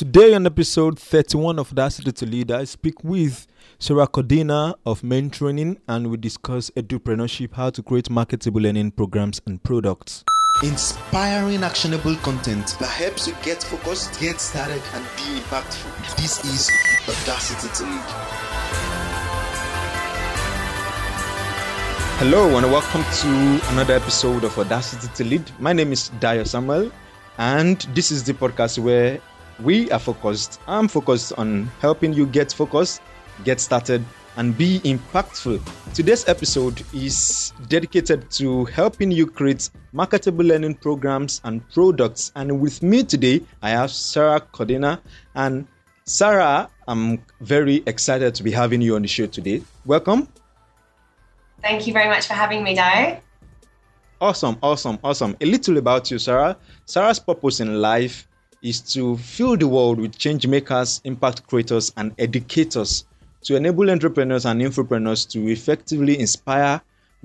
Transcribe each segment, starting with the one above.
Today, on episode 31 of Audacity to Lead, I speak with Sarah Cordina of Main Training and we discuss edupreneurship, how to create marketable learning programs and products. Inspiring actionable content that helps you get focused, get started, and be impactful. This is Audacity to Lead. Hello, and welcome to another episode of Audacity to Lead. My name is Dio Samuel, and this is the podcast where we are focused. I'm focused on helping you get focused, get started, and be impactful. Today's episode is dedicated to helping you create marketable learning programs and products. And with me today, I have Sarah Cordina. And Sarah, I'm very excited to be having you on the show today. Welcome. Thank you very much for having me, Dio. Awesome, awesome, awesome. A little about you, Sarah. Sarah's purpose in life is to fill the world with change makers, impact creators, and educators to enable entrepreneurs and infopreneurs to effectively inspire,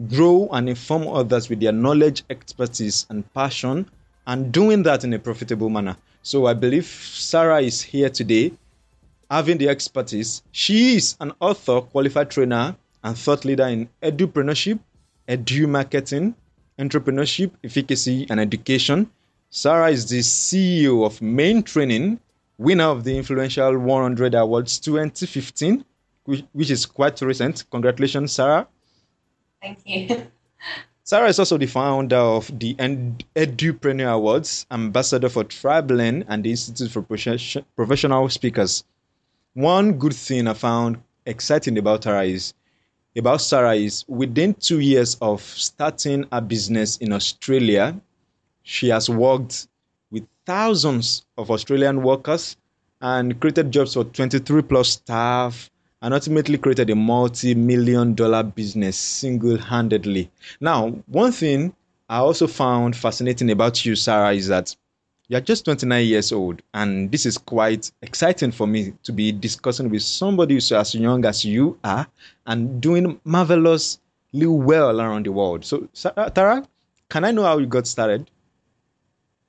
grow, and inform others with their knowledge, expertise, and passion, and doing that in a profitable manner. So I believe Sarah is here today having the expertise. She is an author, qualified trainer, and thought leader in edupreneurship, edu marketing, entrepreneurship, efficacy, and education. Sarah is the CEO of Main Training, winner of the Influential 100 Awards 2015, which is quite recent. Congratulations, Sarah. Thank you. Sarah is also the founder of the Edupreneur Awards, ambassador for TribeLearn and the Institute for Professional Speakers. One good thing I found exciting about Sarah is about Sarah is within two years of starting a business in Australia, she has worked with thousands of Australian workers and created jobs for 23 plus staff and ultimately created a multi million dollar business single handedly. Now, one thing I also found fascinating about you, Sarah, is that you're just 29 years old, and this is quite exciting for me to be discussing with somebody who's as young as you are and doing marvelously well around the world. So, Sarah, can I know how you got started?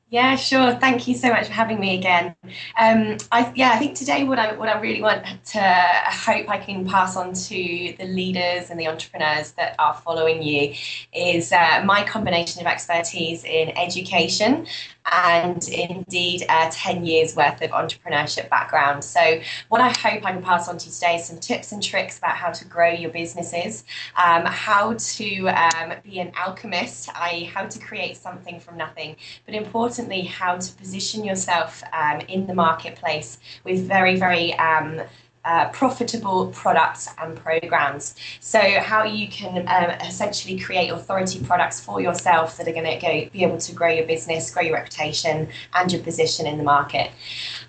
Yeah, sure. Thank you so much for having me again. Um, I, yeah, I think today what I what I really want to hope I can pass on to the leaders and the entrepreneurs that are following you is uh, my combination of expertise in education and indeed uh, 10 years worth of entrepreneurship background. So, what I hope I can pass on to you today is some tips and tricks about how to grow your businesses, um, how to um, be an alchemist, i.e., how to create something from nothing, but importantly, how to position yourself um, in the marketplace with very, very um, uh, profitable products and programs. So, how you can um, essentially create authority products for yourself that are going to go be able to grow your business, grow your reputation, and your position in the market.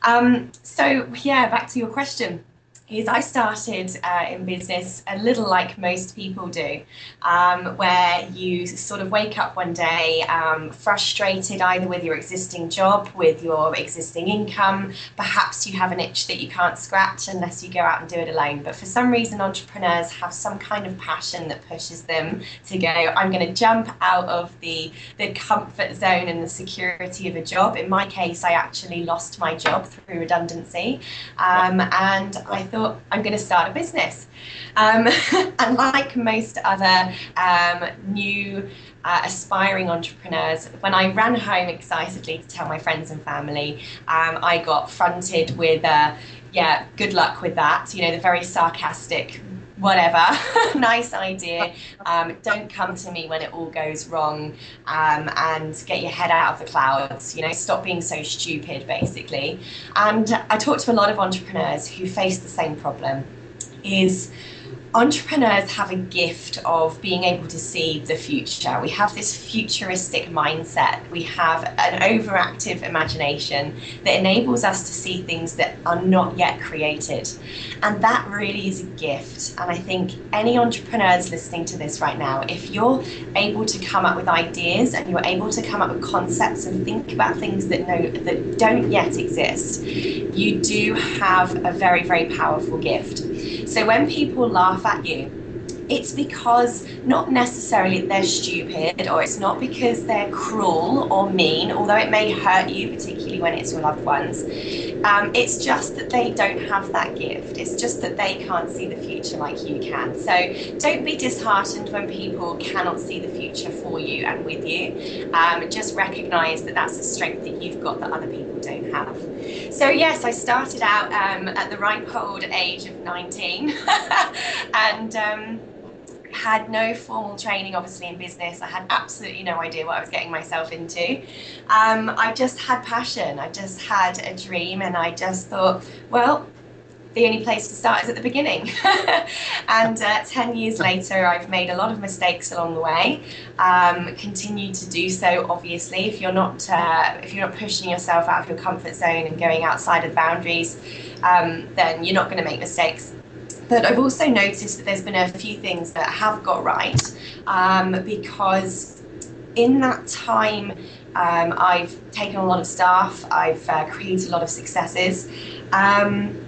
Um, so, yeah, back to your question is I started uh, in business a little like most people do, um, where you sort of wake up one day um, frustrated either with your existing job, with your existing income. Perhaps you have an itch that you can't scratch unless you go out and do it alone. But for some reason, entrepreneurs have some kind of passion that pushes them to go, I'm going to jump out of the, the comfort zone and the security of a job. In my case, I actually lost my job through redundancy. Um, and I thought, thought, I'm going to start a business. Um, and like most other um, new uh, aspiring entrepreneurs, when I ran home excitedly to tell my friends and family, um, I got fronted with, uh, yeah, good luck with that. You know, the very sarcastic, whatever, nice idea. Um, don't come to me when it all goes wrong um, and get your head out of the clouds. You know, stop being so stupid, basically. And I talk to a lot of entrepreneurs who face the same problem is entrepreneurs have a gift of being able to see the future. We have this futuristic mindset. We have an overactive imagination that enables us to see things that are not yet created. And that really is a gift. And I think any entrepreneurs listening to this right now, if you're able to come up with ideas and you're able to come up with concepts and think about things that know that don't yet exist, you do have a very, very powerful gift. So when people laugh at you, it's because not necessarily they're stupid or it's not because they're cruel or mean, although it may hurt you, particularly when it's your loved ones. Um, it's just that they don't have that gift. It's just that they can't see the future like you can. So don't be disheartened when people cannot see the future for you and with you. Um, just recognize that that's a strength that you've got that other people don't have. So, yes, I started out um, at the ripe old age of 19 and um, had no formal training, obviously, in business. I had absolutely no idea what I was getting myself into. Um, I just had passion, I just had a dream, and I just thought, well, the only place to start is at the beginning. and uh, 10 years later, I've made a lot of mistakes along the way. Um, continue to do so, obviously. If you're not uh, if you're not pushing yourself out of your comfort zone and going outside of the boundaries, um, then you're not going to make mistakes. But I've also noticed that there's been a few things that have got right um, because in that time, um, I've taken a lot of staff, I've uh, created a lot of successes. Um,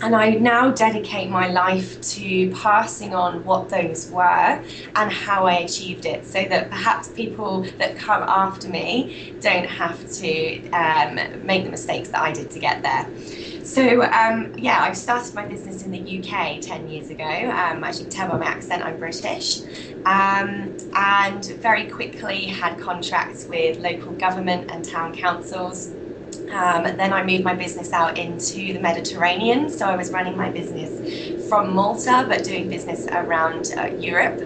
and I now dedicate my life to passing on what those were and how I achieved it so that perhaps people that come after me don't have to um, make the mistakes that I did to get there. So, um, yeah, I started my business in the UK 10 years ago. Um, as you can tell by my accent, I'm British. Um, and very quickly had contracts with local government and town councils um, then I moved my business out into the Mediterranean. So I was running my business from Malta, but doing business around uh, Europe.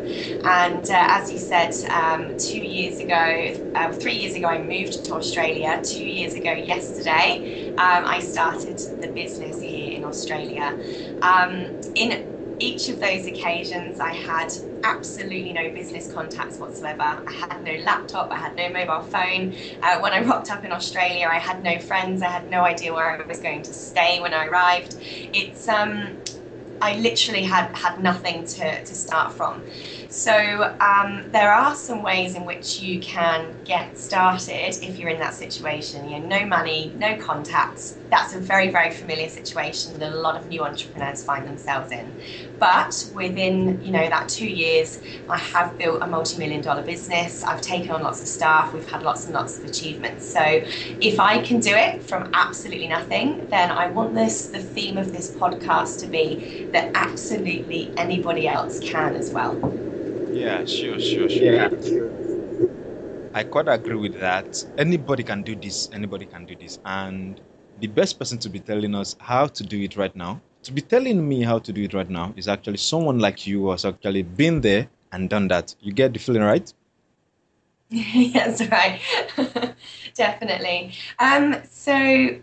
And uh, as you said, um, two years ago, uh, three years ago, I moved to Australia. Two years ago, yesterday, um, I started the business here in Australia. Um, in each of those occasions, I had absolutely no business contacts whatsoever. I had no laptop, I had no mobile phone. Uh, when I rocked up in Australia, I had no friends, I had no idea where I was going to stay when I arrived. It's um, I literally had had nothing to, to start from. So um, there are some ways in which you can get started if you're in that situation. You know, no money, no contacts. That's a very, very familiar situation that a lot of new entrepreneurs find themselves in. But within, you know, that two years, I have built a multi-million dollar business. I've taken on lots of staff. We've had lots and lots of achievements. So if I can do it from absolutely nothing, then I want this, the theme of this podcast to be that absolutely anybody else can as well. Yeah, sure, sure, sure. Yeah. I quite agree with that. Anybody can do this, anybody can do this. And the best person to be telling us how to do it right now, to be telling me how to do it right now, is actually someone like you who has actually been there and done that. You get the feeling, right? yes, right. Definitely. Um, so,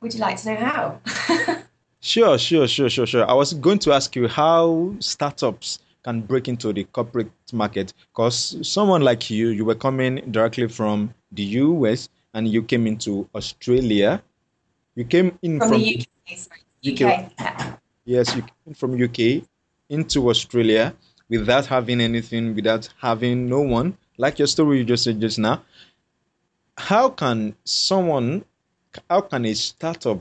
would you like to know how? sure, sure, sure, sure, sure. I was going to ask you how startups can break into the corporate market because someone like you you were coming directly from the US and you came into Australia you came in from, from the UK, sorry. UK. yes you came from UK into Australia without having anything without having no one like your story you just said just now how can someone how can a startup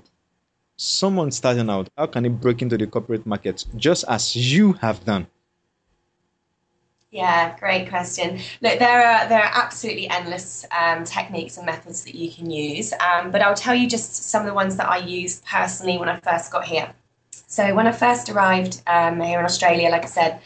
someone starting out how can it break into the corporate market just as you have done yeah, great question. Look, there are there are absolutely endless um, techniques and methods that you can use, um, but I'll tell you just some of the ones that I used personally when I first got here. So when I first arrived um, here in Australia, like I said,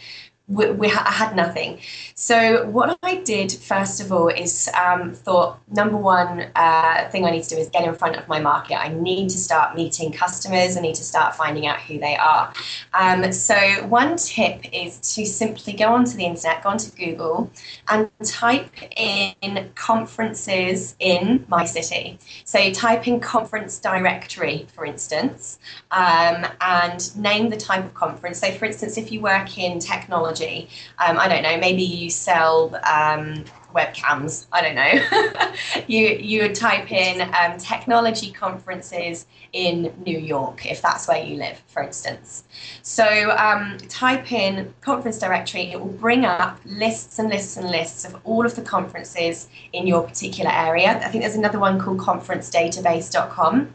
we, we ha- I had nothing. So what I did first of all is um, thought number one uh, thing I need to do is get in front of my market. I need to start meeting customers. I need to start finding out who they are. Um, so one tip is to simply go onto the internet, go onto Google, and type in conferences in my city. So type in conference directory, for instance, um, and name the type of conference. So for instance, if you work in technology technology. Um, I don't know, maybe you sell um, webcams. I don't know. you you would type in um, technology conferences in New York if that's where you live, for instance. So um, type in conference directory. It will bring up lists and lists and lists of all of the conferences in your particular area. I think there's another one called conferencedatabase.com.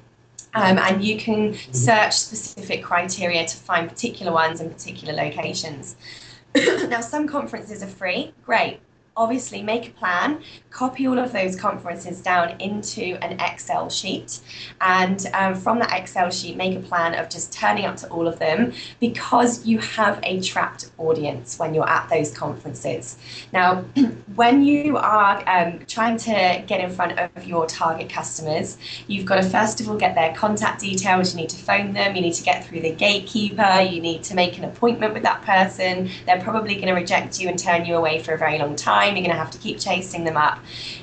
Um, and you can search specific criteria to find particular ones in particular locations. now, some conferences are free. Great obviously make a plan, copy all of those conferences down into an Excel sheet, and um, from that Excel sheet, make a plan of just turning up to all of them because you have a trapped audience when you're at those conferences. Now, when you are um, trying to get in front of your target customers, you've got to first of all get their contact details, you need to phone them, you need to get through the gatekeeper, you need to make an appointment with that person. They're probably going to reject you and turn you away for a very long time time. You're going to have to keep chasing them up.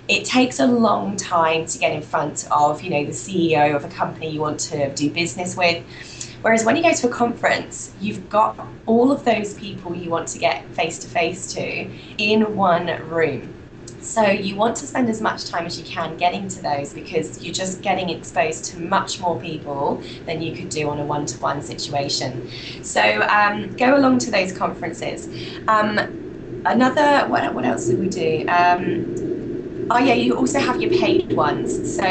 It takes a long time to get in front of, you know, the CEO of a company you want to do business with. Whereas when you go to a conference, you've got all of those people you want to get face to face to in one room. So you want to spend as much time as you can getting to those because you're just getting exposed to much more people than you could do on a one-to-one situation. So um, go along to those conferences. Um, another what, what else did we do um, oh yeah you also have your paid ones so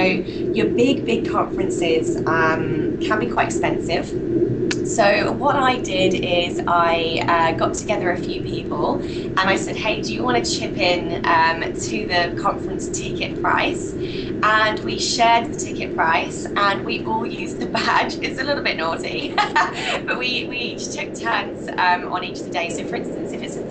your big big conferences um, can be quite expensive so what I did is I uh, got together a few people and I said, hey, do you want to chip in um, to the conference ticket price? And we shared the ticket price and we all used the badge. It's a little bit naughty, but we, we each took turns um, on each of the days. So for instance,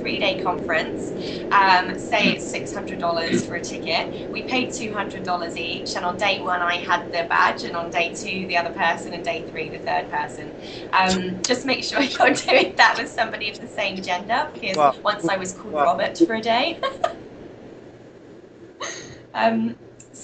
a three-day conference, um, say it's $600 for a ticket, we paid $200 each. And on day one, I had the badge and on day two, the other person and day three, the third person. Um, um, just make sure you're doing that with somebody of the same gender because well, once I was called well, Robert for a day. um,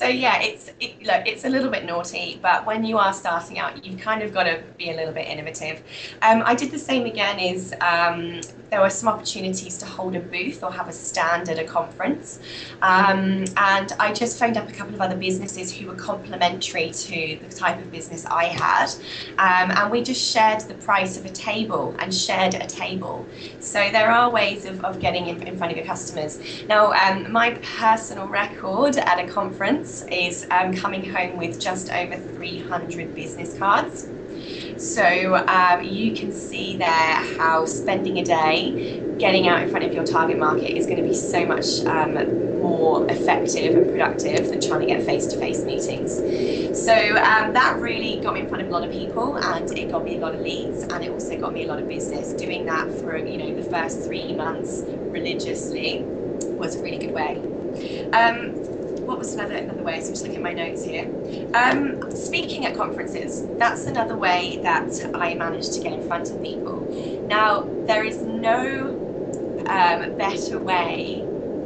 so yeah, it's it, look, it's a little bit naughty, but when you are starting out, you've kind of got to be a little bit innovative. Um, I did the same again. Is um, there were some opportunities to hold a booth or have a stand at a conference. Um, and I just phoned up a couple of other businesses who were complementary to the type of business I had. Um, and we just shared the price of a table and shared a table. So there are ways of, of getting in, in front of your customers. Now, um, my personal record at a conference is um, coming home with just over 300 business cards. So um, you can see there how spending a day getting out in front of your target market is going to be so much um, more effective and productive than trying to get face-to-face meetings. So um, that really got me in front of a lot of people, and it got me a lot of leads, and it also got me a lot of business. Doing that for you know the first three months religiously was a really good way. Um, what was another another way? So I'm just looking at my notes here. Um, speaking at conferences, that's another way that I managed to get in front of people. Now there is no um, better way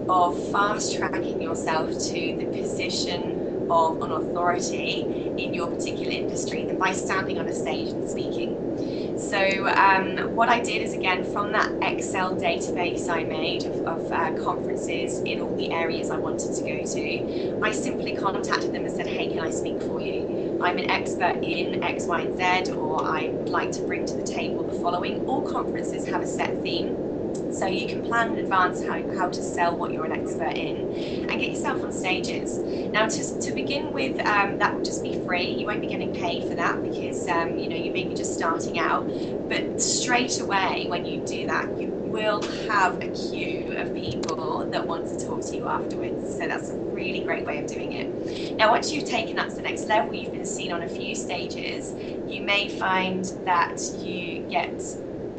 of fast tracking yourself to the position of an authority in your particular industry than by standing on a stage and speaking. So um, what I did is again from that Excel database I made of, of uh, conferences in all the areas I wanted to go to, I simply contacted them and said, hey, can I speak for you? I'm an expert in X, Y, and Z, or I would like to bring to the table the following. All conferences have a set theme. So you can plan in advance how, how to sell what you're an expert in and get yourself on stages. Now to, to begin with, um, that will just be free. You won't be getting paid for that because um, you know you may be just starting out. But straight away when you do that, you will have a queue of people that want to talk to you afterwards. So that's a really great way of doing it. Now once you've taken that to the next level, you've been seen on a few stages, you may find that you get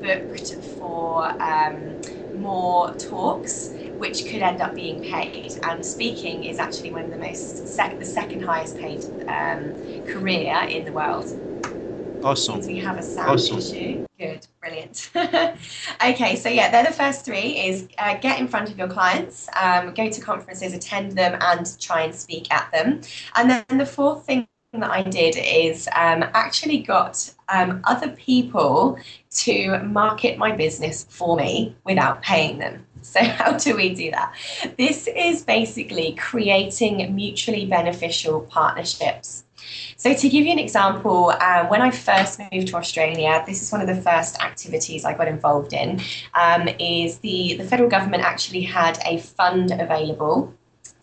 booked for um, more talks, which could end up being paid. And speaking is actually one of the most sec- the second highest paid um, career in the world. Awesome. we have a sound awesome. issue. Good, brilliant. okay, so yeah, they're the first three: is uh, get in front of your clients, um, go to conferences, attend them, and try and speak at them. And then the fourth thing that I did is um, actually got um, other people to market my business for me without paying them. So, how do we do that? This is basically creating mutually beneficial partnerships. So, to give you an example, um, when I first moved to Australia, this is one of the first activities I got involved in. Um, is the the federal government actually had a fund available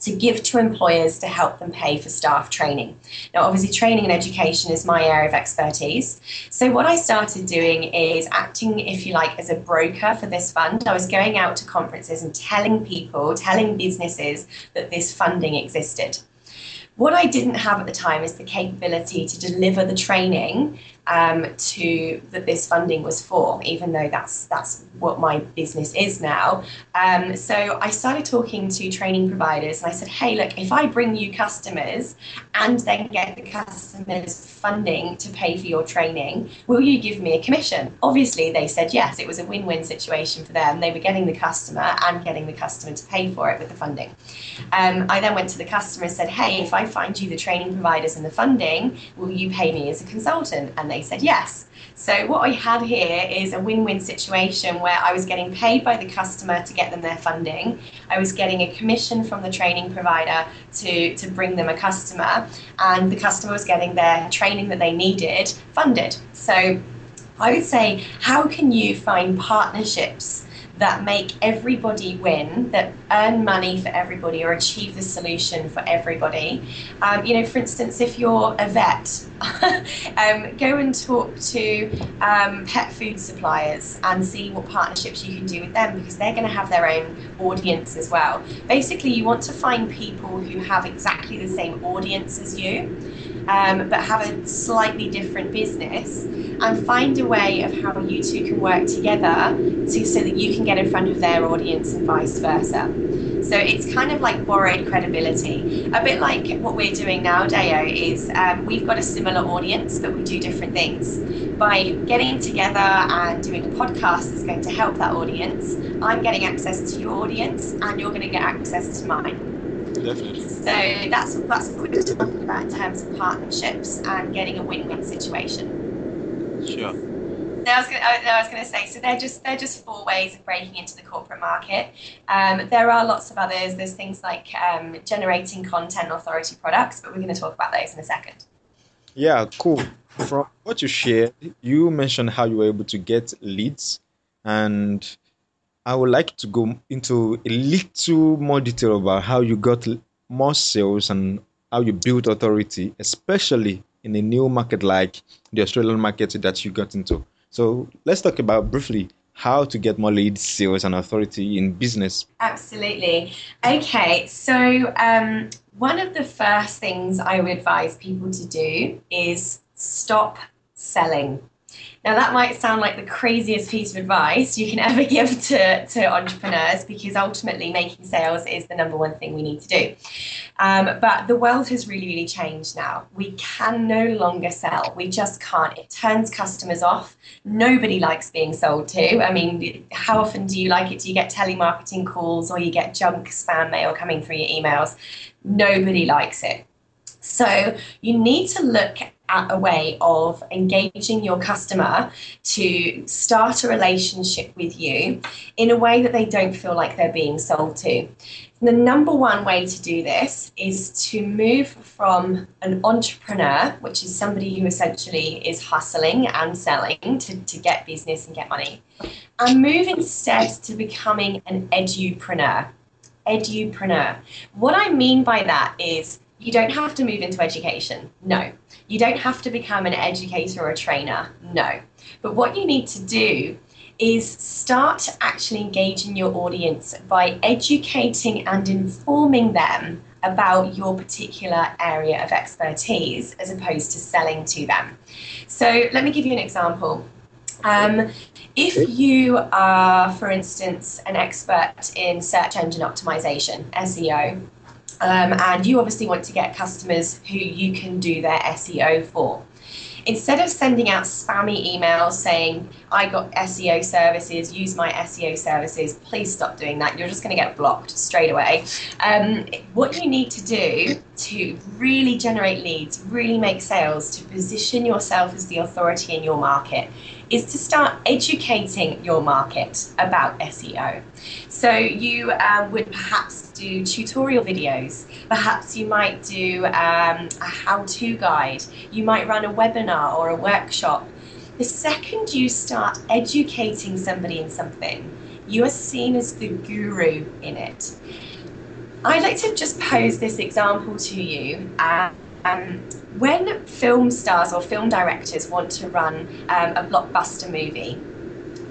to give to employers to help them pay for staff training. Now, obviously, training and education is my area of expertise. So, what I started doing is acting, if you like, as a broker for this fund. I was going out to conferences and telling people, telling businesses that this funding existed. What I didn't have at the time is the capability to deliver the training um, to that this funding was for, even though that's that's what my business is now. Um, so I started talking to training providers, and I said, "Hey, look, if I bring you customers and then get the customers funding to pay for your training, will you give me a commission?" Obviously, they said yes. It was a win-win situation for them. They were getting the customer and getting the customer to pay for it with the funding. Um, I then went to the customer and said, "Hey, if I find you the training providers and the funding, will you pay me as a consultant?" And they said yes. So what I had here is a win-win situation where I was getting paid by the customer to get them their funding. I was getting a commission from the training provider to, to bring them a customer, and the customer was getting their training that they needed funded. So I would say, how can you find partnerships that make everybody win, that earn money for everybody or achieve the solution for everybody. Um, you know, for instance, if you're a vet, um, go and talk to um, pet food suppliers and see what partnerships you can do with them because they're going to have their own audience as well. Basically, you want to find people who have exactly the same audience as you. Um, but have a slightly different business and find a way of how you two can work together to, so that you can get in front of their audience and vice versa. So it's kind of like borrowed credibility. A bit like what we're doing now, Deo, is um, we've got a similar audience, but we do different things. By getting together and doing a podcast that's going to help that audience, I'm getting access to your audience and you're going to get access to mine. Definitely. So that's that's what we're talking about in terms of partnerships and getting a win-win situation. Sure. I was, gonna, I was going to say, so they're just they're just four ways of breaking into the corporate market. Um, there are lots of others. There's things like um, generating content authority products, but we're going to talk about those in a second. Yeah, cool. From what you shared, you mentioned how you were able to get leads, and I would like to go into a little more detail about how you got more sales and how you built authority, especially in a new market like the Australian market that you got into. So let's talk about briefly how to get more leads, sales, and authority in business. Absolutely. Okay, so um, one of the first things I would advise people to do is stop selling. Now, that might sound like the craziest piece of advice you can ever give to, to entrepreneurs because ultimately making sales is the number one thing we need to do. Um, but the world has really, really changed now. We can no longer sell. We just can't. It turns customers off. Nobody likes being sold to. I mean, how often do you like it? Do you get telemarketing calls or you get junk spam mail coming through your emails? Nobody likes it. So you need to look a way of engaging your customer to start a relationship with you in a way that they don't feel like they're being sold to. the number one way to do this is to move from an entrepreneur, which is somebody who essentially is hustling and selling to, to get business and get money, and move instead to becoming an edupreneur. Edupreneur. What I mean by that is you don't have to move into education. No. You don't have to become an educator or a trainer. No. But what you need to do is start actually engaging your audience by educating and informing them about your particular area of expertise as opposed to selling to them. So let me give you an example. Um, if you are, for instance, an expert in search engine optimization, SEO, um, and you obviously want to get customers who you can do their SEO for. Instead of sending out spammy emails saying, I got SEO services, use my SEO services, please stop doing that. You're just going to get blocked straight away. Um, what you need to do to really generate leads, really make sales, to position yourself as the authority in your market is to start educating your market about SEO. So you um, would perhaps do tutorial videos. Perhaps you might do um, a how-to guide. You might run a webinar or a workshop. The second you start educating somebody in something, you are seen as the guru in it. I'd like to just pose this example to you. Um, when film stars or film directors want to run um, a blockbuster movie,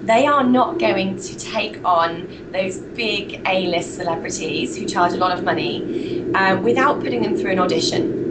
they are not going to take on those big A-list celebrities who charge a lot of money uh, without putting them through an audition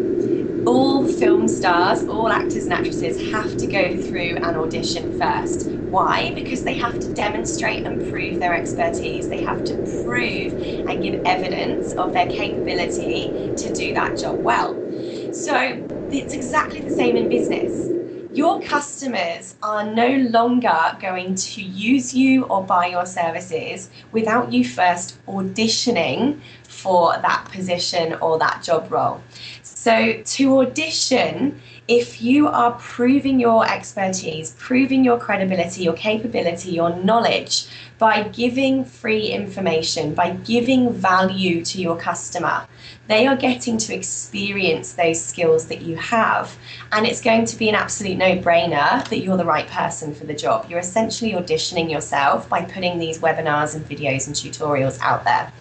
all film stars, all actors and actresses have to go through an audition first. Why? Because they have to demonstrate and prove their expertise. They have to prove and give evidence of their capability to do that job well. So it's exactly the same in business. Your customers are no longer going to use you or buy your services without you first auditioning for that position or that job role. So, to audition, if you are proving your expertise, proving your credibility, your capability, your knowledge by giving free information, by giving value to your customer, they are getting to experience those skills that you have. And it's going to be an absolute no brainer that you're the right person for the job. You're essentially auditioning yourself by putting these webinars and videos and tutorials out there.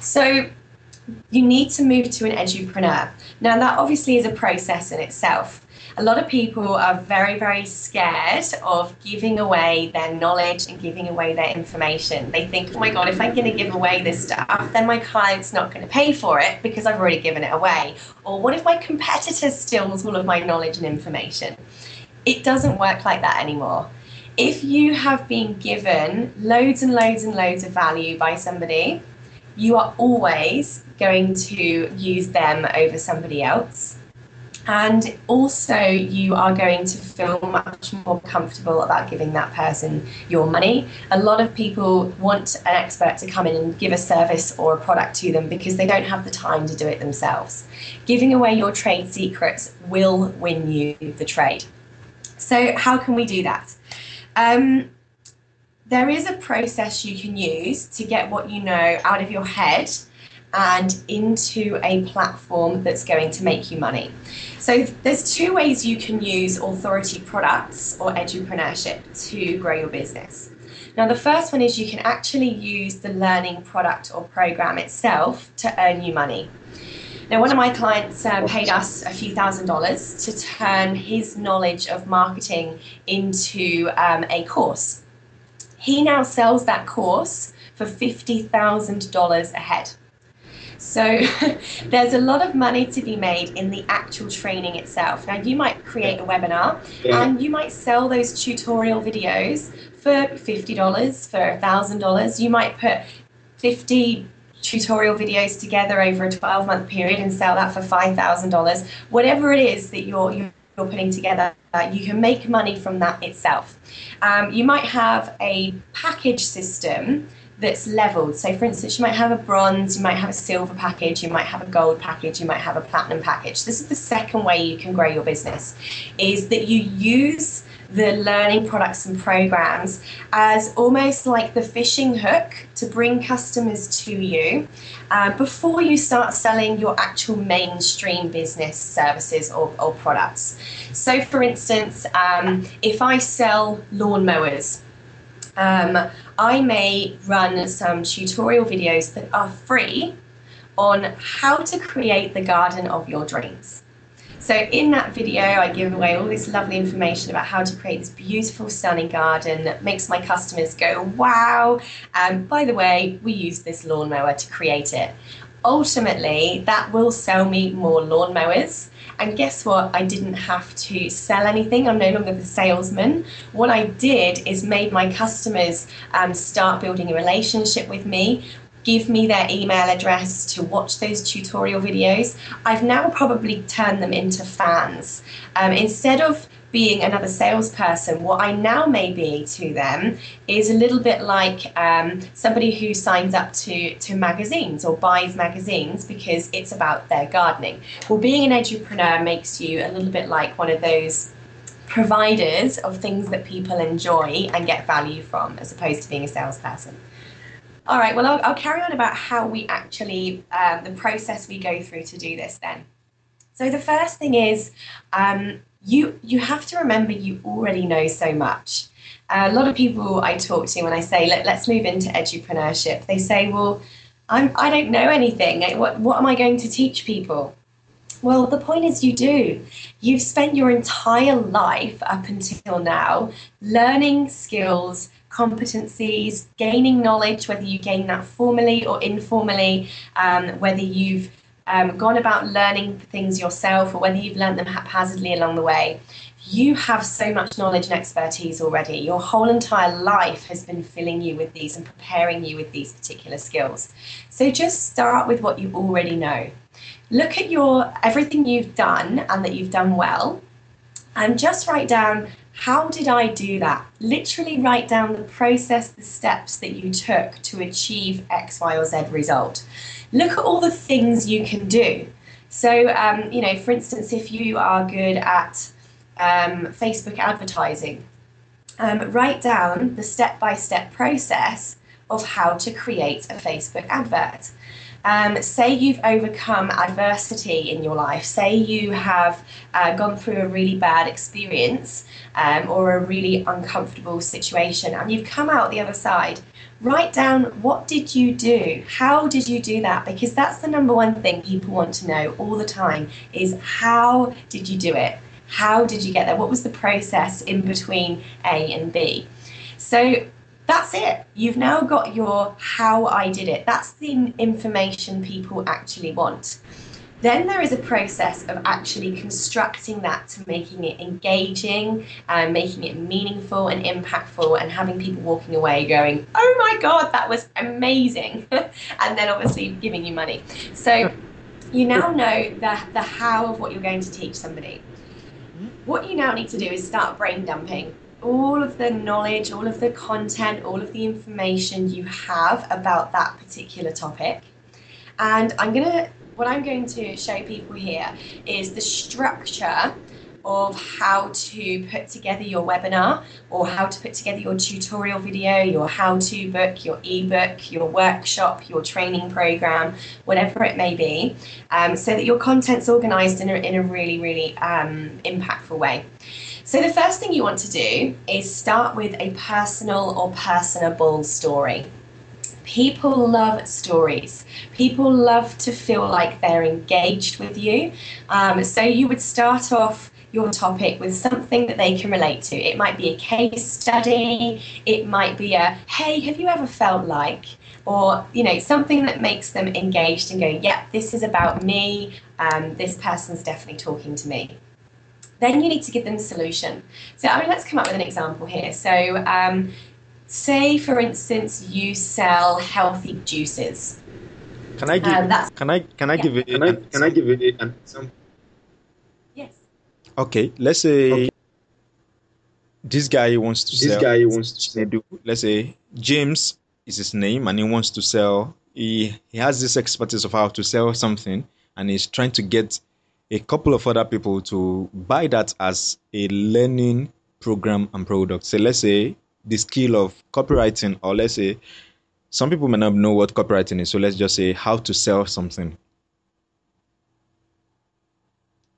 So, you need to move to an edupreneur. Now, that obviously is a process in itself. A lot of people are very, very scared of giving away their knowledge and giving away their information. They think, oh my God, if I'm going to give away this stuff, then my client's not going to pay for it because I've already given it away. Or what if my competitor steals all of my knowledge and information? It doesn't work like that anymore. If you have been given loads and loads and loads of value by somebody, you are always going to use them over somebody else. And also, you are going to feel much more comfortable about giving that person your money. A lot of people want an expert to come in and give a service or a product to them because they don't have the time to do it themselves. Giving away your trade secrets will win you the trade. So, how can we do that? Um, there is a process you can use to get what you know out of your head and into a platform that's going to make you money. So there's two ways you can use authority products or edupreneurship to grow your business. Now the first one is you can actually use the learning product or program itself to earn you money. Now, one of my clients uh, paid us a few thousand dollars to turn his knowledge of marketing into um, a course. He now sells that course for $50,000 a head. So there's a lot of money to be made in the actual training itself. Now you might create a webinar yeah. and you might sell those tutorial videos for $50, for $1,000. You might put 50 tutorial videos together over a 12 month period and sell that for $5,000. Whatever it is that you're, you're putting together, uh, you can make money from that itself. Um, you might have a package system that's leveled. So, for instance, you might have a bronze, you might have a silver package, you might have a gold package, you might have a platinum package. This is the second way you can grow your business, is that you use the learning products and programs as almost like the fishing hook to bring customers to you uh, before you start selling your actual mainstream business services or, or products. So, for instance, um, if I sell lawnmowers, um, I may run some tutorial videos that are free on how to create the garden of your dreams. So in that video, I give away all this lovely information about how to create this beautiful, stunning garden that makes my customers go, wow. And by the way, we use this lawnmower to create it. Ultimately, that will sell me more lawnmowers and guess what? I didn't have to sell anything. I'm no longer the salesman. What I did is made my customers um, start building a relationship with me give me their email address to watch those tutorial videos. I've now probably turned them into fans. Um, instead of being another salesperson, what I now may be to them is a little bit like um, somebody who signs up to, to magazines or buys magazines because it's about their gardening. Well, being an edupreneur makes you a little bit like one of those providers of things that people enjoy and get value from as opposed to being a salesperson. All right, well, I'll, I'll carry on about how we actually, um, the process we go through to do this then. So the first thing is um, you you have to remember you already know so much. A lot of people I talk to when I say Let, let's move into edupreneurship, they say, well, I'm, I don't know anything. What, what am I going to teach people? Well, the point is, you do. You've spent your entire life up until now learning skills, competencies, gaining knowledge, whether you gain that formally or informally, um, whether you've um, gone about learning things yourself or whether you've learned them haphazardly along the way. You have so much knowledge and expertise already. Your whole entire life has been filling you with these and preparing you with these particular skills. So just start with what you already know look at your everything you've done and that you've done well and just write down how did I do that? Literally write down the process, the steps that you took to achieve X, Y, or Z result. Look at all the things you can do. So, um, you know, for instance, if you are good at um, Facebook advertising, um, write down the step by step process of how to create a Facebook advert. Um, say you've overcome adversity in your life, say you have uh, gone through a really bad experience um, or a really uncomfortable situation and you've come out the other side. Write down what did you do? How did you do that? Because that's the number one thing people want to know all the time is how did you do it? How did you get there? What was the process in between A and B? So that's it. You've now got your how I did it. That's the information people actually want. Then there is a process of actually constructing that to making it engaging and making it meaningful and impactful and having people walking away going, oh my God, that was amazing. and then obviously giving you money. So you now know the, the how of what you're going to teach somebody. What you now need to do is start brain dumping all of the knowledge, all of the content, all of the information you have about that particular topic. And I'm going to, what I'm going to show people here is the structure of how to put together your webinar or how to put together your tutorial video, your how to book, your ebook, your workshop, your training program, whatever it may be, um, so that your content's organized in a, in a really, really um, impactful way. So, the first thing you want to do is start with a personal or personable story. People love stories. People love to feel like they're engaged with you. Um, so, you would start off your topic with something that they can relate to. It might be a case study, it might be a, hey, have you ever felt like? Or, you know, something that makes them engaged and go, yep, yeah, this is about me, um, this person's definitely talking to me. Then you need to give them a solution. So, I mean, let's come up with an example here. So, um, say, for instance, you sell healthy juices. Can I give? Um, can I can I yeah. give it? Can I can I give it an example? Yes. Okay, let's say okay. this guy wants to this sell. This guy wants to sell. Let's say James is his name, and he wants to sell. He he has this expertise of how to sell something, and he's trying to get a couple of other people to buy that as a learning program and product. So let's say the skill of copywriting, or let's say some people may not know what copywriting is. So let's just say how to sell something.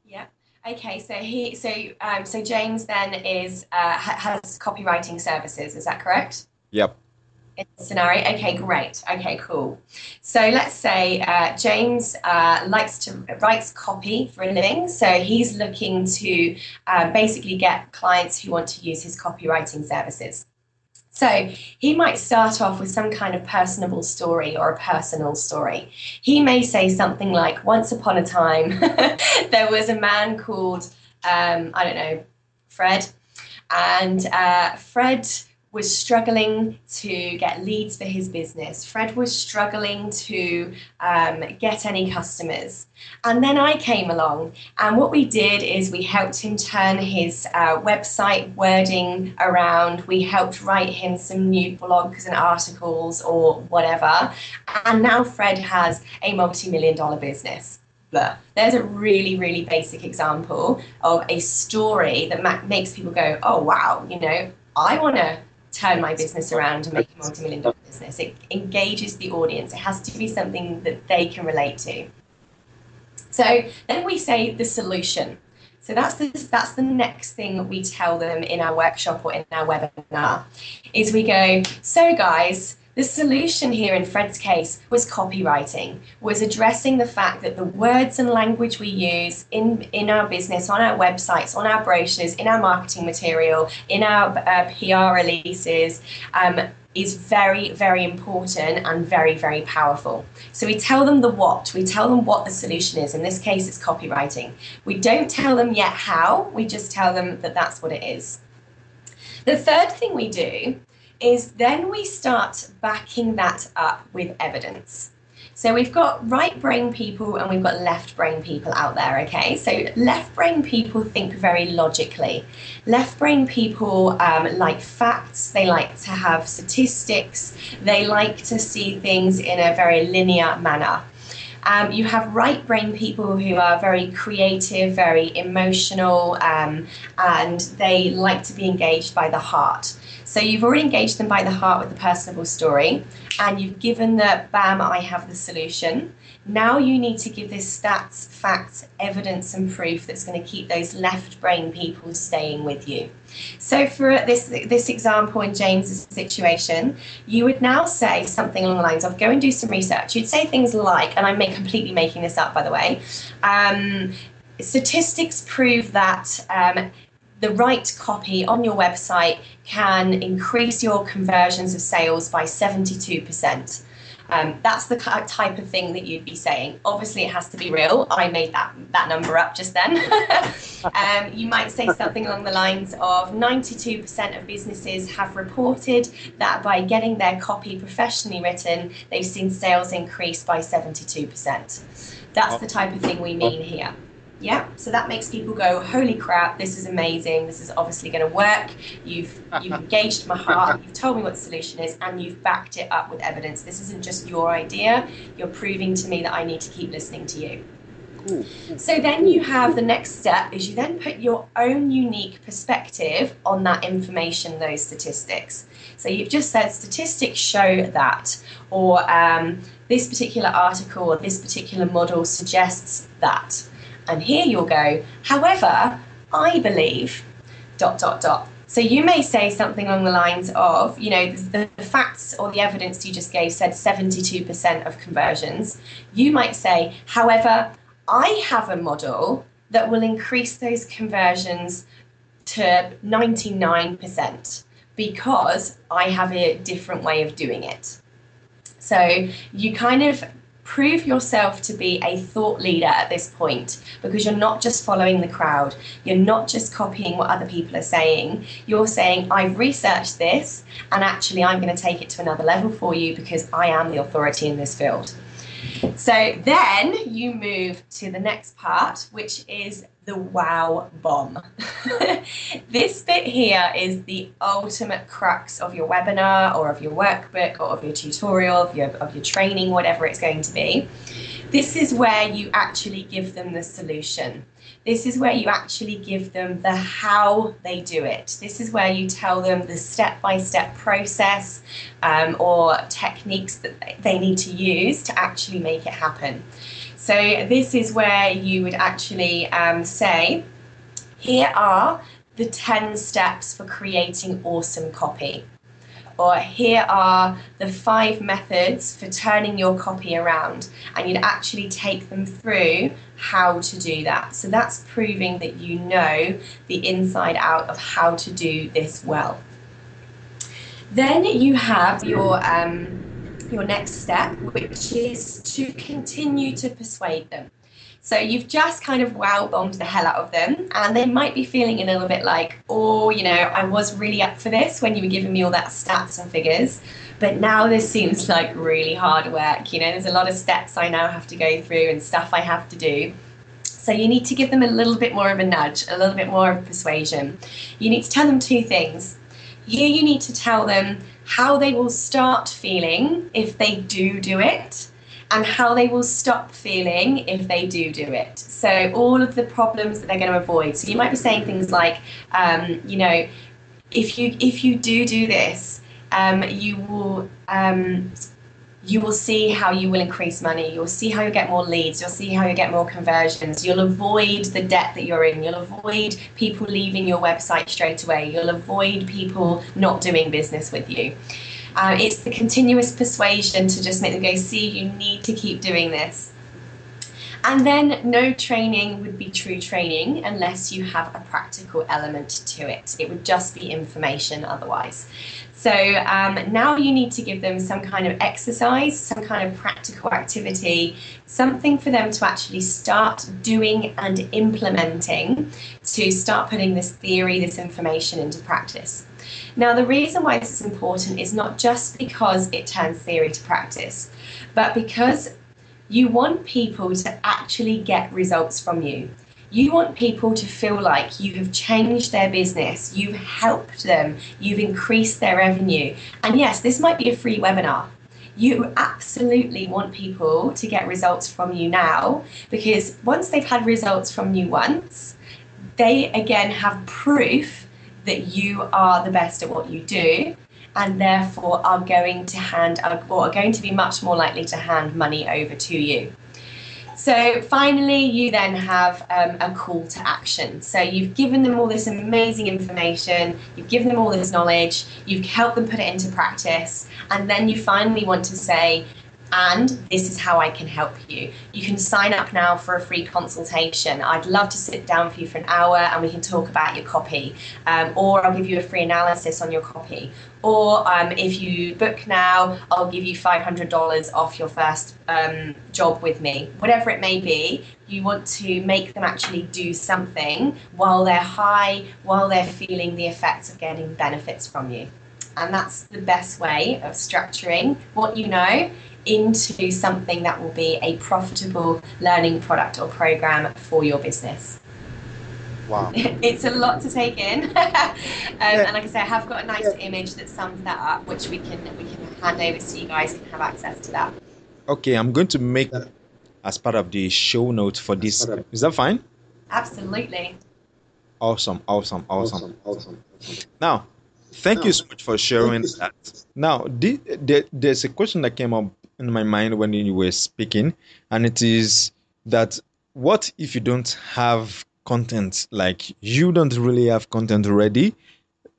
Yeah. Okay. So he. So um. So James then is uh, has copywriting services. Is that correct? Yep scenario. Okay, great. Okay, cool. So let's say uh, James uh, likes to writes copy for a living. So he's looking to uh, basically get clients who want to use his copywriting services. So he might start off with some kind of personable story or a personal story. He may say something like, "Once upon a time, there was a man called um, I don't know, Fred, and uh, Fred." Was struggling to get leads for his business. Fred was struggling to um, get any customers. And then I came along, and what we did is we helped him turn his uh, website wording around. We helped write him some new blogs and articles or whatever. And now Fred has a multi million dollar business. There's a really, really basic example of a story that makes people go, oh, wow, you know, I want to turn my business around and make a multi-million dollar business. It engages the audience. It has to be something that they can relate to. So then we say the solution. So that's the, that's the next thing we tell them in our workshop or in our webinar is we go, so guys, The solution here in Fred's case was copywriting, was addressing the fact that the words and language we use in, in our business, on our websites, on our brochures, in our marketing material, in our uh, PR releases, um, is very, very important and very, very powerful. So we tell them the what, we tell them what the solution is. In this case, it's copywriting. We don't tell them yet how, we just tell them that that's what it is. The third thing we do is then we start backing that up with evidence. So we've got right brain people and we've got left brain people out there, okay? So left brain people think very logically. Left brain people um, like facts, they like to have statistics, they like to see things in a very linear manner. Um, you have right brain people who are very creative, very emotional, um, and they like to be engaged by the heart. So you've already engaged them by the heart with the personable story, and you've given the bam, I have the solution. Now you need to give this stats, facts, evidence, and proof that's going to keep those left brain people staying with you. So for this this example in James's situation, you would now say something along the lines of go and do some research. You'd say things like, and I'm completely making this up by the way. Um, statistics prove that um, the right copy on your website can increase your conversions of sales by 72%. Um, that's the type of thing that you'd be saying. Obviously, it has to be real. I made that that number up just then. um, you might say something along the lines of 92% of businesses have reported that by getting their copy professionally written, they've seen sales increase by 72%. That's the type of thing we mean here. Yeah, so that makes people go, "Holy crap! This is amazing. This is obviously going to work." You've you've engaged my heart. You've told me what the solution is, and you've backed it up with evidence. This isn't just your idea. You're proving to me that I need to keep listening to you. Cool. So then you have the next step is you then put your own unique perspective on that information, those statistics. So you've just said statistics show that, or um, this particular article or this particular model suggests that. And here you'll go, however, I believe, dot, dot, dot. So you may say something along the lines of, you know, the, the, facts or the evidence you just gave said 72% of conversions. You might say, however, I have a model that will increase those conversions to 99% because I have a different way of doing it. So you kind of prove yourself to be a thought leader at this point because you're not just following the crowd. You're not just copying what other people are saying. You're saying, I've researched this and actually I'm going to take it to another level for you because I am the authority in this field. So then you move to the next part, which is the wow bomb. this bit here is the ultimate crux of your webinar or of your workbook or of your tutorial, of your, of your training, whatever it's going to be. This is where you actually give them the solution. This is where you actually give them the how they do it. This is where you tell them the step by step process um, or techniques that they need to use to actually make it happen. So, this is where you would actually um, say, here are the 10 steps for creating awesome copy or here are the five methods for turning your copy around. And you'd actually take them through how to do that. So that's proving that you know the inside out of how to do this well. Then you have your um, your next step, which is to continue to persuade them. So you've just kind of wow bombed the hell out of them, and they might be feeling a little bit like, oh, you know, I was really up for this when you were giving me all that stats and figures, but now this seems like really hard work. You know, there's a lot of steps I now have to go through and stuff I have to do. So you need to give them a little bit more of a nudge, a little bit more of persuasion. You need to tell them two things. Here you need to tell them how they will start feeling if they do do it and how they will stop feeling if they do do it. So, all of the problems that they're going to avoid. So, you might be saying things like, um, you know, if you if you do do this, um, you will um, you will see how you will increase money. You'll see how you get more leads. You'll see how you get more conversions. You'll avoid the debt that you're in. You'll avoid people leaving your website straight away. You'll avoid people not doing business with you. Uh, it's the continuous persuasion to just make them go, see, you need to keep doing this. And then no training would be true training unless you have a practical element to it. It would just be information otherwise. So um, now you need to give them some kind of exercise, some kind of practical activity, something for them to actually start doing and implementing to start putting this theory, this information into practice. Now, the reason why this is important is not just because it turns theory to practice, but because you want people to actually get results from you. You want people to feel like you have changed their business, you've helped them, you've increased their revenue. And yes, this might be a free webinar. You absolutely want people to get results from you now because once they've had results from you once, they again have proof that you are the best at what you do and therefore are going to hand or are going to be much more likely to hand money over to you. So finally, you then have um, a call to action. So you've given them all this amazing information, you've given them all this knowledge, you've helped them put it into practice, and then you finally want to say, and this is how I can help you. You can sign up now for a free consultation. I'd love to sit down for you for an hour and we can talk about your copy, um, or I'll give you a free analysis on your copy. Or um, if you book now, I'll give you $500 off your first um, job with me. Whatever it may be, you want to make them actually do something while they're high, while they're feeling the effects of getting benefits from you. And that's the best way of structuring what you know into something that will be a profitable learning product or program for your business. Wow. it's a lot to take in. um, and like I say, I have got a nice image that sums that up, which we can we can hand over so you guys can have access to that. Okay, I'm going to make as part of the show notes for this. Is that fine? Absolutely. Awesome, awesome, awesome, awesome. Now, thank you so much for sharing that. Now, the, the, there's a question that came up in my mind when you were speaking, and it is that what if you don't have content? Like you don't really have content ready,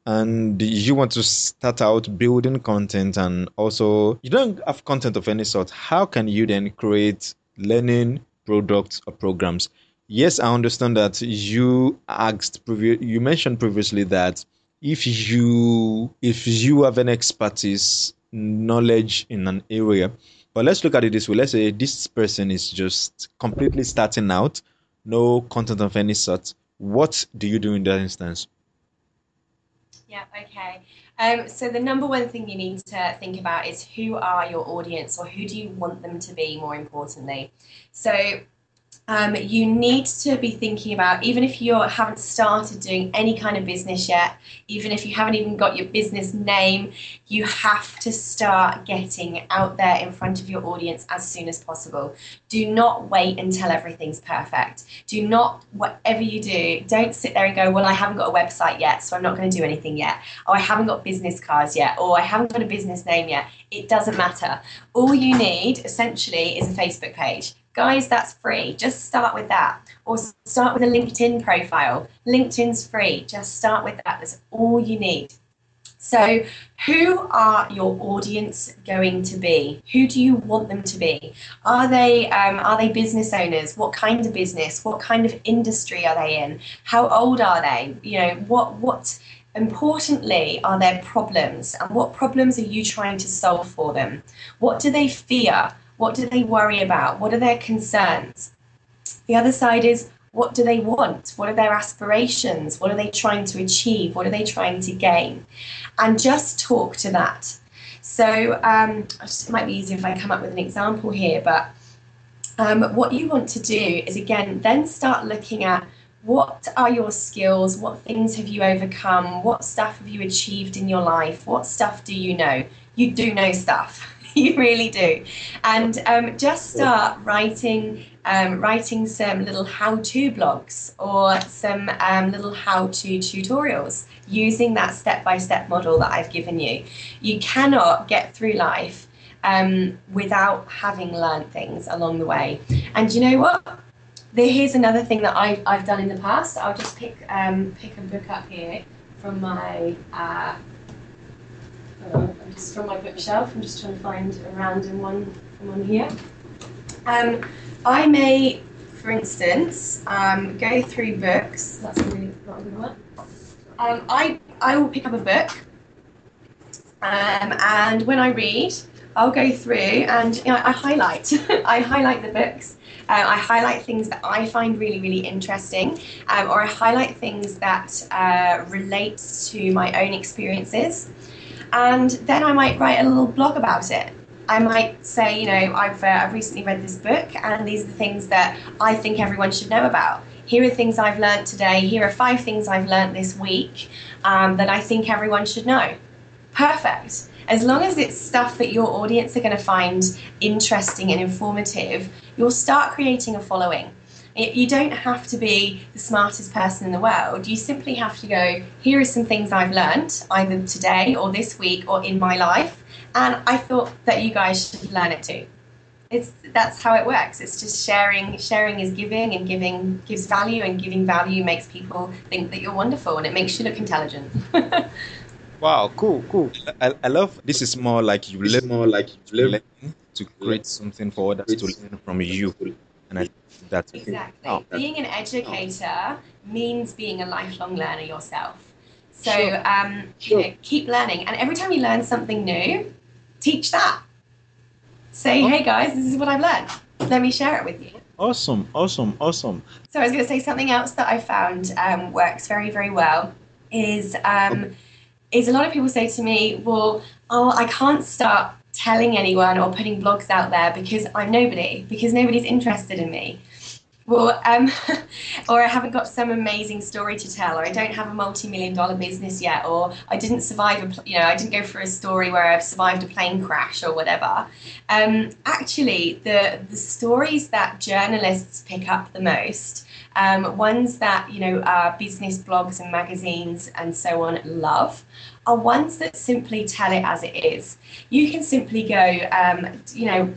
and you want to start out building content, and also you don't have content of any sort. How can you then create learning products or programs? Yes, I understand that you asked previ- you mentioned previously that if you if you have an expertise knowledge in an area but let's look at it this way. Let's say this person is just completely starting out no content of any sort. What do you do in that instance? Yeah okay. Um, so the number one thing you need to think about is who are your audience or who do you want them to be more importantly? So um, you need to be thinking about, even if you haven't started doing any kind of business yet, even if you haven't even got your business name, you have to start getting out there in front of your audience as soon as possible. Do not wait until everything's perfect. Do not, whatever you do, don't sit there and go, Well, I haven't got a website yet, so I'm not going to do anything yet. Or I haven't got business cards yet. Or I haven't got a business name yet. It doesn't matter. All you need essentially is a Facebook page Guys, that's free. Just start with that. Or start with a LinkedIn profile. LinkedIn's free. Just start with that. That's all you need. So, who are your audience going to be? Who do you want them to be? Are they um, are they business owners? What kind of business? What kind of industry are they in? How old are they? You know what what importantly are their problems and what problems are you trying to solve for them? What do they fear? What do they worry about? What are their concerns? The other side is what do they want? What are their aspirations? What are they trying to achieve? What are they trying to gain? And just talk to that. So um, it might be easier if I come up with an example here, but um, what you want to do is again then start looking at what are your skills? What things have you overcome? What stuff have you achieved in your life? What stuff do you know? You do know stuff. you really do. And um, just start writing um, writing some little how-to blogs or some um, little how-to tutorials using that step-by-step model that I've given you. You cannot get through life um, without having learned things along the way. And you know what? Here's another thing that I've, I've done in the past. I'll just pick um, pick a book up here from my uh, Uh, just from my bookshelf. I'm just trying to find a random one from on here. Um, I may, for instance, um, go through books. That's a really not a good one. Um, I I will pick up a book, um, and when I read, I'll go through and you know, I highlight. I highlight the books. Uh, I highlight things that I find really, really interesting, um, or I highlight things that uh, relate to my own experiences. And then I might write a little blog about it. I might say, you know, I've, uh, I've recently read this book, and these are the things that I think everyone should know about. Here are things I've learned today. Here are five things I've learned this week um, that I think everyone should know. Perfect as long as it's stuff that your audience are going to find interesting and informative, you'll start creating a following. You don't have to be the smartest person in the world. You simply have to go, here are some things I've learned, either today or this week or in my life, and I thought that you guys should learn it too. It's that's how it works. It's just sharing. Sharing is giving, and giving gives value, and giving value makes people think that you're wonderful, and it makes you look intelligent. Wow, cool, cool. I, I love this is more like you It's live more like you live to create something for others to learn from you. And I think that Exactly. Oh, being an educator means being a lifelong learner yourself. So Sure. um, Sure. you know, keep learning, and every time you learn something new, teach that. Say, Oh. hey guys, this is what I've learned. Let me share it with you. awesome, awesome, awesome. So I was going to say something else that I found um, works very, very well is um, is a lot of people say to me, well, oh, I can't start telling anyone or putting blogs out there because I'm nobody, because nobody's interested in me. Well, um, or I haven't got some amazing story to tell, or I don't have a multi-million dollar business yet, or I didn't survive, a, you know, I didn't go for a story where I've survived a plane crash or whatever. Um, actually, the the stories that journalists pick up the most, um, ones that you know uh, business blogs and magazines and so on love, are ones that simply tell it as it is. You can simply go, um, you know,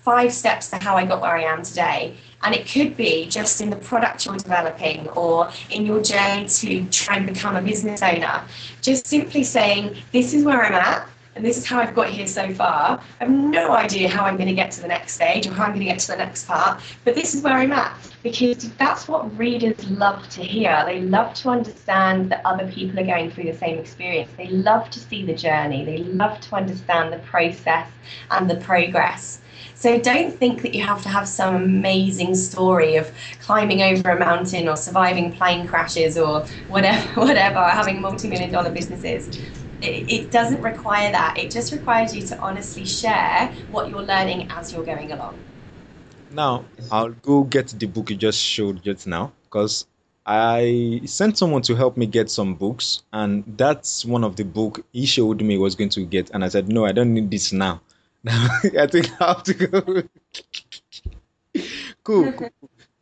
five steps to how I got where I am today. And it could be just in the product you're developing or in your journey to try and become a business owner. Just simply saying, this is where I'm at and this is how I've got here so far. I have no idea how I'm going to get to the next stage or how I'm going to get to the next part, but this is where I'm at because that's what readers love to hear. They love to understand that other people are going through the same experience. They love to see the journey, they love to understand the process and the progress. So don't think that you have to have some amazing story of climbing over a mountain or surviving plane crashes or whatever, whatever, having multi-million dollar businesses. It, doesn't require that. It just requires you to honestly share what you're learning as you're going along. Now I'll go get the book you just showed just now because I sent someone to help me get some books, and that's one of the book he showed me was going to get, and I said no, I don't need this now. I think I have to go. cool, cool.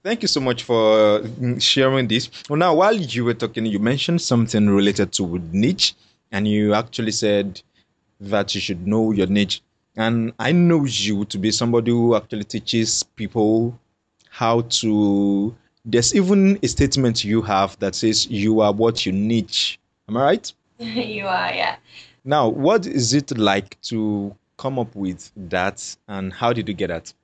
Thank you so much for mm, sharing this. Well, now while you were talking, you mentioned something related to niche, and you actually said that you should know your niche. And I know you to be somebody who actually teaches people how to. There's even a statement you have that says you are what you niche. Am I right? you are, yeah. Now, what is it like to come up with that, and how did you get that?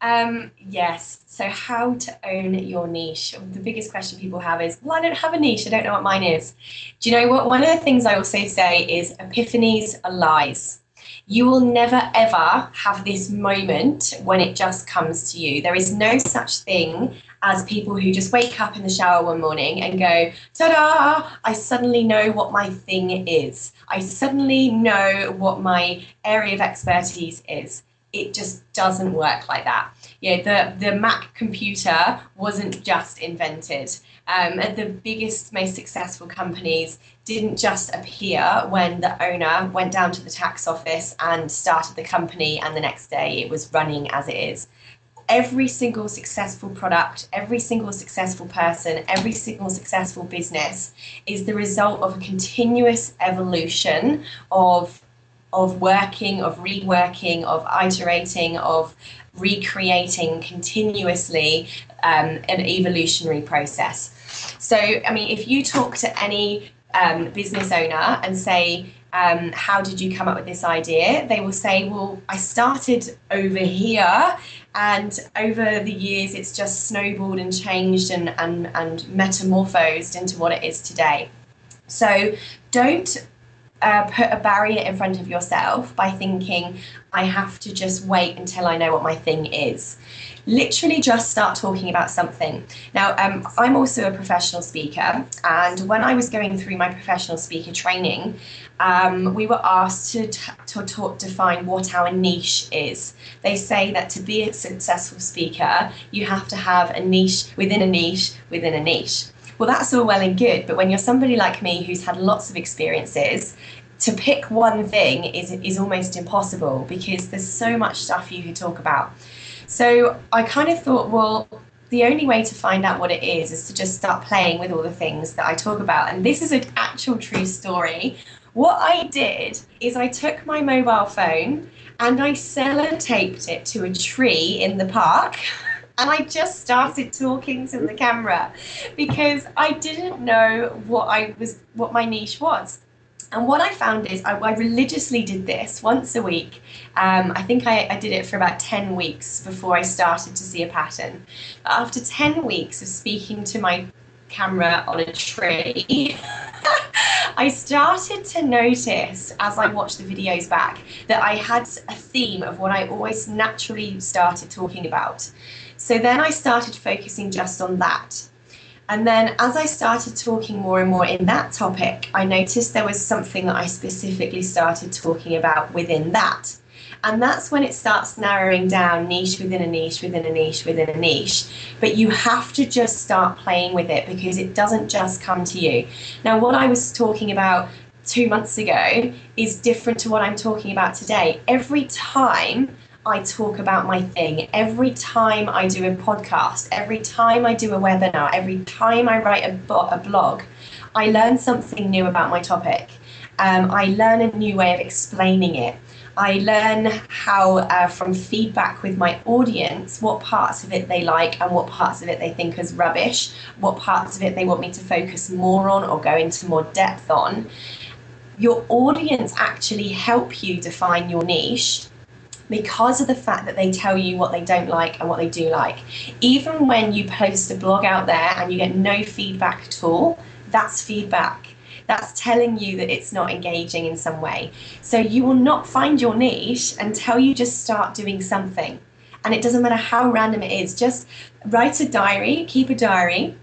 Um, yes. So, how to own your niche? The biggest question people have is, "Well, I don't have a niche. I don't know what mine is." Do you know what? One of the things I also say is, epiphanies are lies. You will never ever have this moment when it just comes to you. There is no such thing as people who just wake up in the shower one morning and go, ta da! I suddenly know what my thing is. I suddenly know what my area of expertise is it just doesn't work like that. Yeah, the the Mac computer wasn't just invented. Um, the biggest, most successful companies didn't just appear when the owner went down to the tax office and started the company, and the next day it was running as it is. Every single successful product, every single successful person, every single successful business is the result of a continuous evolution of of working, of reworking, of iterating, of recreating continuously um, an evolutionary process. So, I mean, if you talk to any um, business owner and say, um, How did you come up with this idea? They will say, Well, I started over here, and over the years, it's just snowballed and changed and, and, and metamorphosed into what it is today. So don't uh, put a barrier in front of yourself by thinking, I have to just wait until I know what my thing is. Literally, just start talking about something. Now, um, I'm also a professional speaker, and when I was going through my professional speaker training, um, we were asked to, t- to talk, define what our niche is. They say that to be a successful speaker, you have to have a niche within a niche within a niche. Well, that's all well and good, but when you're somebody like me who's had lots of experiences, to pick one thing is is almost impossible because there's so much stuff you could talk about. So I kind of thought, well, the only way to find out what it is is to just start playing with all the things that I talk about. And this is an actual true story. What I did is I took my mobile phone and I sellotaped it to a tree in the park. and I just started talking to the camera because I didn't know what I was what my niche was. And what I found is I, I religiously did this once a week. Um, I think I, I, did it for about 10 weeks before I started to see a pattern. After 10 weeks of speaking to my camera on a tree, I started to notice as I watched the videos back that I had a theme of what I always naturally started talking about. So then I started focusing just on that. And then as I started talking more and more in that topic, I noticed there was something that I specifically started talking about within that. And that's when it starts narrowing down niche within a niche within a niche within a niche. But you have to just start playing with it because it doesn't just come to you. Now, what I was talking about two months ago is different to what I'm talking about today. Every time I talk about my thing, every time I do a podcast, every time I do a webinar, every time I write a, a blog, I learn something new about my topic. Um, I learn a new way of explaining it. I learn how, uh, from feedback with my audience, what parts of it they like and what parts of it they think is rubbish, what parts of it they want me to focus more on or go into more depth on. Your audience actually help you define your niche because of the fact that they tell you what they don't like and what they do like. Even when you post a blog out there and you get no feedback at all, that's feedback. That's telling you that it's not engaging in some way. So you will not find your niche until you just start doing something. And it doesn't matter how random it is, just write a diary, keep a diary,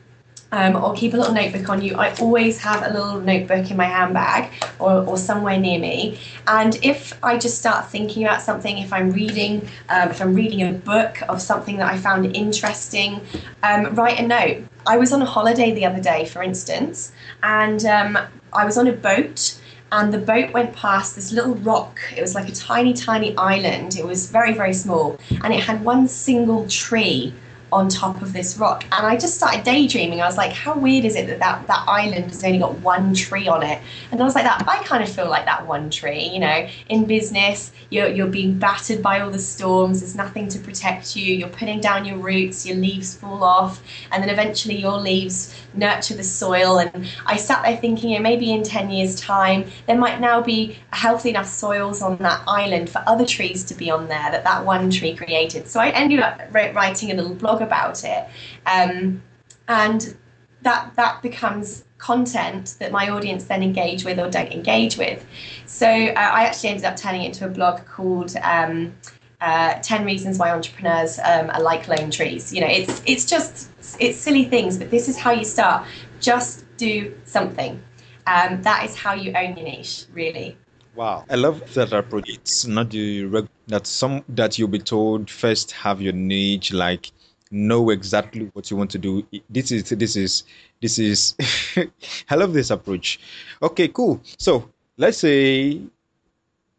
um, or keep a little notebook on you. I always have a little notebook in my handbag or, or somewhere near me. And if I just start thinking about something, if I'm reading, um, if I'm reading a book of something that I found interesting, um, write a note. I was on a holiday the other day, for instance, and um, I was on a boat and the boat went past this little rock. It was like a tiny, tiny island. It was very, very small, and it had one single tree on top of this rock. And I just started daydreaming. I was like, how weird is it that that, that island has only got one tree on it? And I was like, that I kind of feel like that one tree, you know, in business, you're, you're being battered by all the storms, there's nothing to protect you, you're putting down your roots, your leaves fall off, and then eventually your leaves nurture the soil. And I sat there thinking, you know, maybe in 10 years' time, there might now be healthy enough soils on that island for other trees to be on there that that one tree created. So I ended up writing a little blog about it. Um, and that that becomes content that my audience then engage with or don't engage with. So uh, I actually ended up turning it into a blog called um, uh, 10 Reasons Why Entrepreneurs um, Are Like Lone Trees. You know, it's, it's just, it's silly things, but this is how you start. Just do something. Um, that is how you own your niche, really. Wow, I love that approach. It's not the that some that you'll be told first have your niche, like know exactly what you want to do. This is this is this is. I love this approach. Okay, cool. So let's say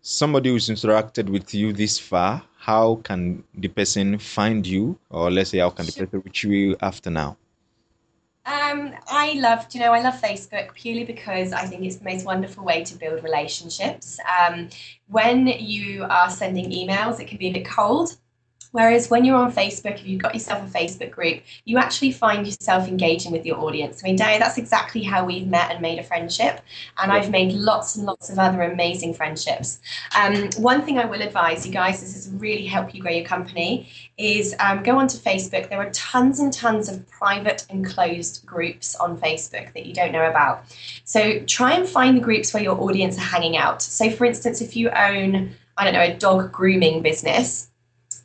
somebody who's interacted with you this far. How can the person find you, or let's say how can the person reach you after now? Um, I love, you know, I love Facebook purely because I think it's the most wonderful way to build relationships. Um, when you are sending emails, it can be a bit cold Whereas when you're on Facebook, if you've got yourself a Facebook group, you actually find yourself engaging with your audience. I mean, Day, that's exactly how we've met and made a friendship. And I've made lots and lots of other amazing friendships. Um, one thing I will advise you guys, this is really help you grow your company, is um, go onto Facebook. There are tons and tons of private and closed groups on Facebook that you don't know about. So try and find the groups where your audience are hanging out. So, for instance, if you own, I don't know, a dog grooming business,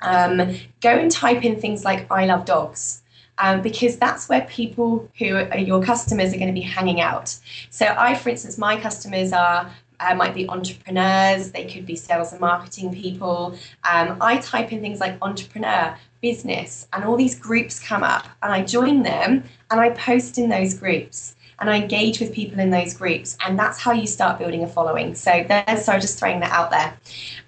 um, go and type in things like I love dogs. Um, because that's where people who are your customers are going to be hanging out. So, I, for instance, my customers are uh, might be entrepreneurs, they could be sales and marketing people. Um, I type in things like entrepreneur, business, and all these groups come up, and I join them and I post in those groups and I engage with people in those groups, and that's how you start building a following. So there's so just throwing that out there.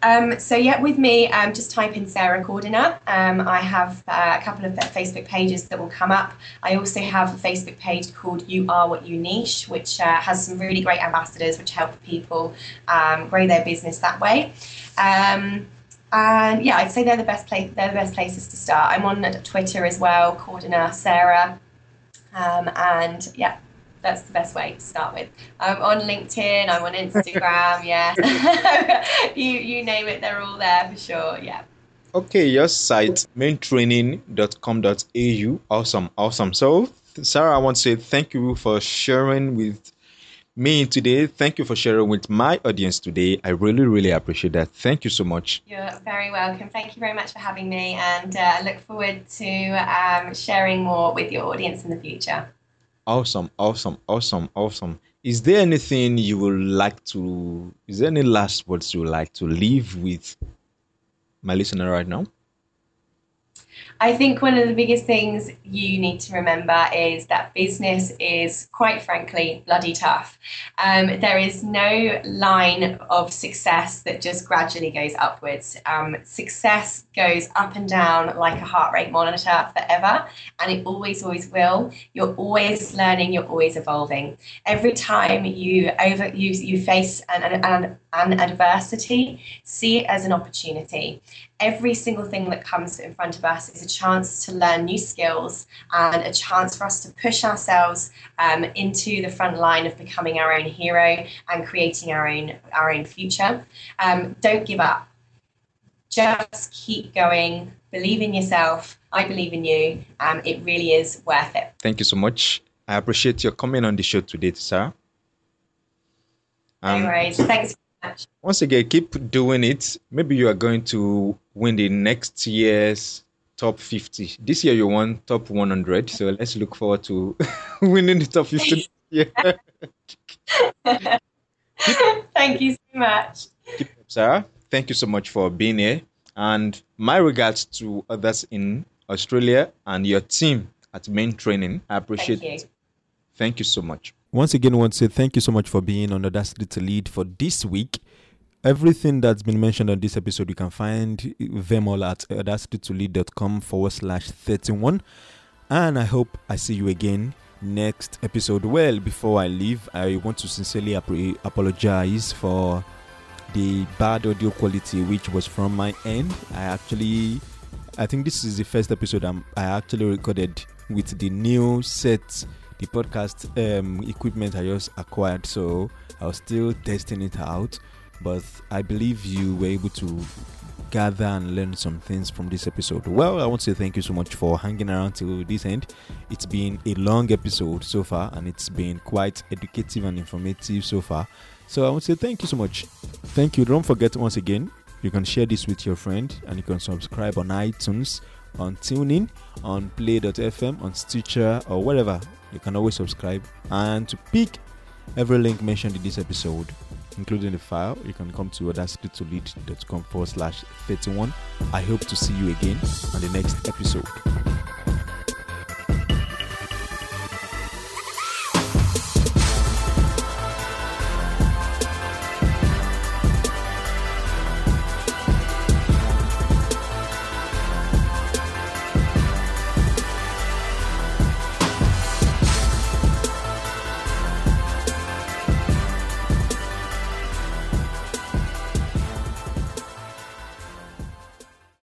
Um, so yeah, with me, um, just type in Sarah Cordiner. Um, I have uh, a couple of Facebook pages that will come up. I also have a Facebook page called You Are What You Niche, which uh, has some really great ambassadors, which help people um, grow their business that way. Um, and yeah, I'd say they're the best place. They're the best places to start. I'm on Twitter as well, Cordiner Sarah, um, and yeah, that's the best way to start with. I'm on LinkedIn, I'm on Instagram, yeah. you you name it, they're all there for sure, yeah. Okay, your site maintraining.com.au. Awesome, awesome. So, Sarah, I want to say thank you for sharing with me today. Thank you for sharing with my audience today. I really, really appreciate that. Thank you so much. You're very welcome. Thank you very much for having me, and uh, I look forward to um, sharing more with your audience in the future. Awesome, awesome, awesome, awesome. Is there anything you would like to, is there any last words you would like to leave with my listener right now? I think one of the biggest things you need to remember is that business is, quite frankly, bloody tough. Um, there is no line of success that just gradually goes upwards. Um, success goes up and down like a heart rate monitor forever, and it always, always will. You're always learning, you're always evolving. Every time you over you, you face an, an, an adversity, see it as an opportunity every single thing that comes in front of us is a chance to learn new skills and a chance for us to push ourselves um, into the front line of becoming our own hero and creating our own our own future. Um, don't give up. Just keep going. Believe in yourself. I believe in you. Um, it really is worth it. Thank you so much. I appreciate your coming on the show today, Sarah. Um, no worries. Thanks. Once again, keep doing it. Maybe you are going to win the next year's top 50. This year you won top 100, so let's look forward to winning the top 50. Yeah. Thank you so much. Sarah. Thank you so much for being here. And my regards to others in Australia and your team at Main Training. I appreciate Thank it. Thank you so much. Once again, I want to say thank you so much for being on Audacity to Lead for this week. Everything that's been mentioned on this episode, you can find them all at audacitytolead.com forward slash 31. And I hope I see you again next episode. Well, before I leave, I want to sincerely ap- apologize for the bad audio quality, which was from my end. I actually, I think this is the first episode I'm, I actually recorded with the new set, the podcast um, equipment I just acquired. So I was still testing it out but I believe you were able to gather and learn some things from this episode. Well, I want to say thank you so much for hanging around till this end. It's been a long episode so far, and it's been quite educative and informative so far. So I want to say thank you so much. Thank you. Don't forget once again, you can share this with your friend, and you can subscribe on iTunes, on TuneIn, on Play.fm, on Stitcher, or wherever. You can always subscribe and to pick every link mentioned in this episode including the file, you can come to audacitytolead.com forward slash 31. I hope to see you again on the next episode.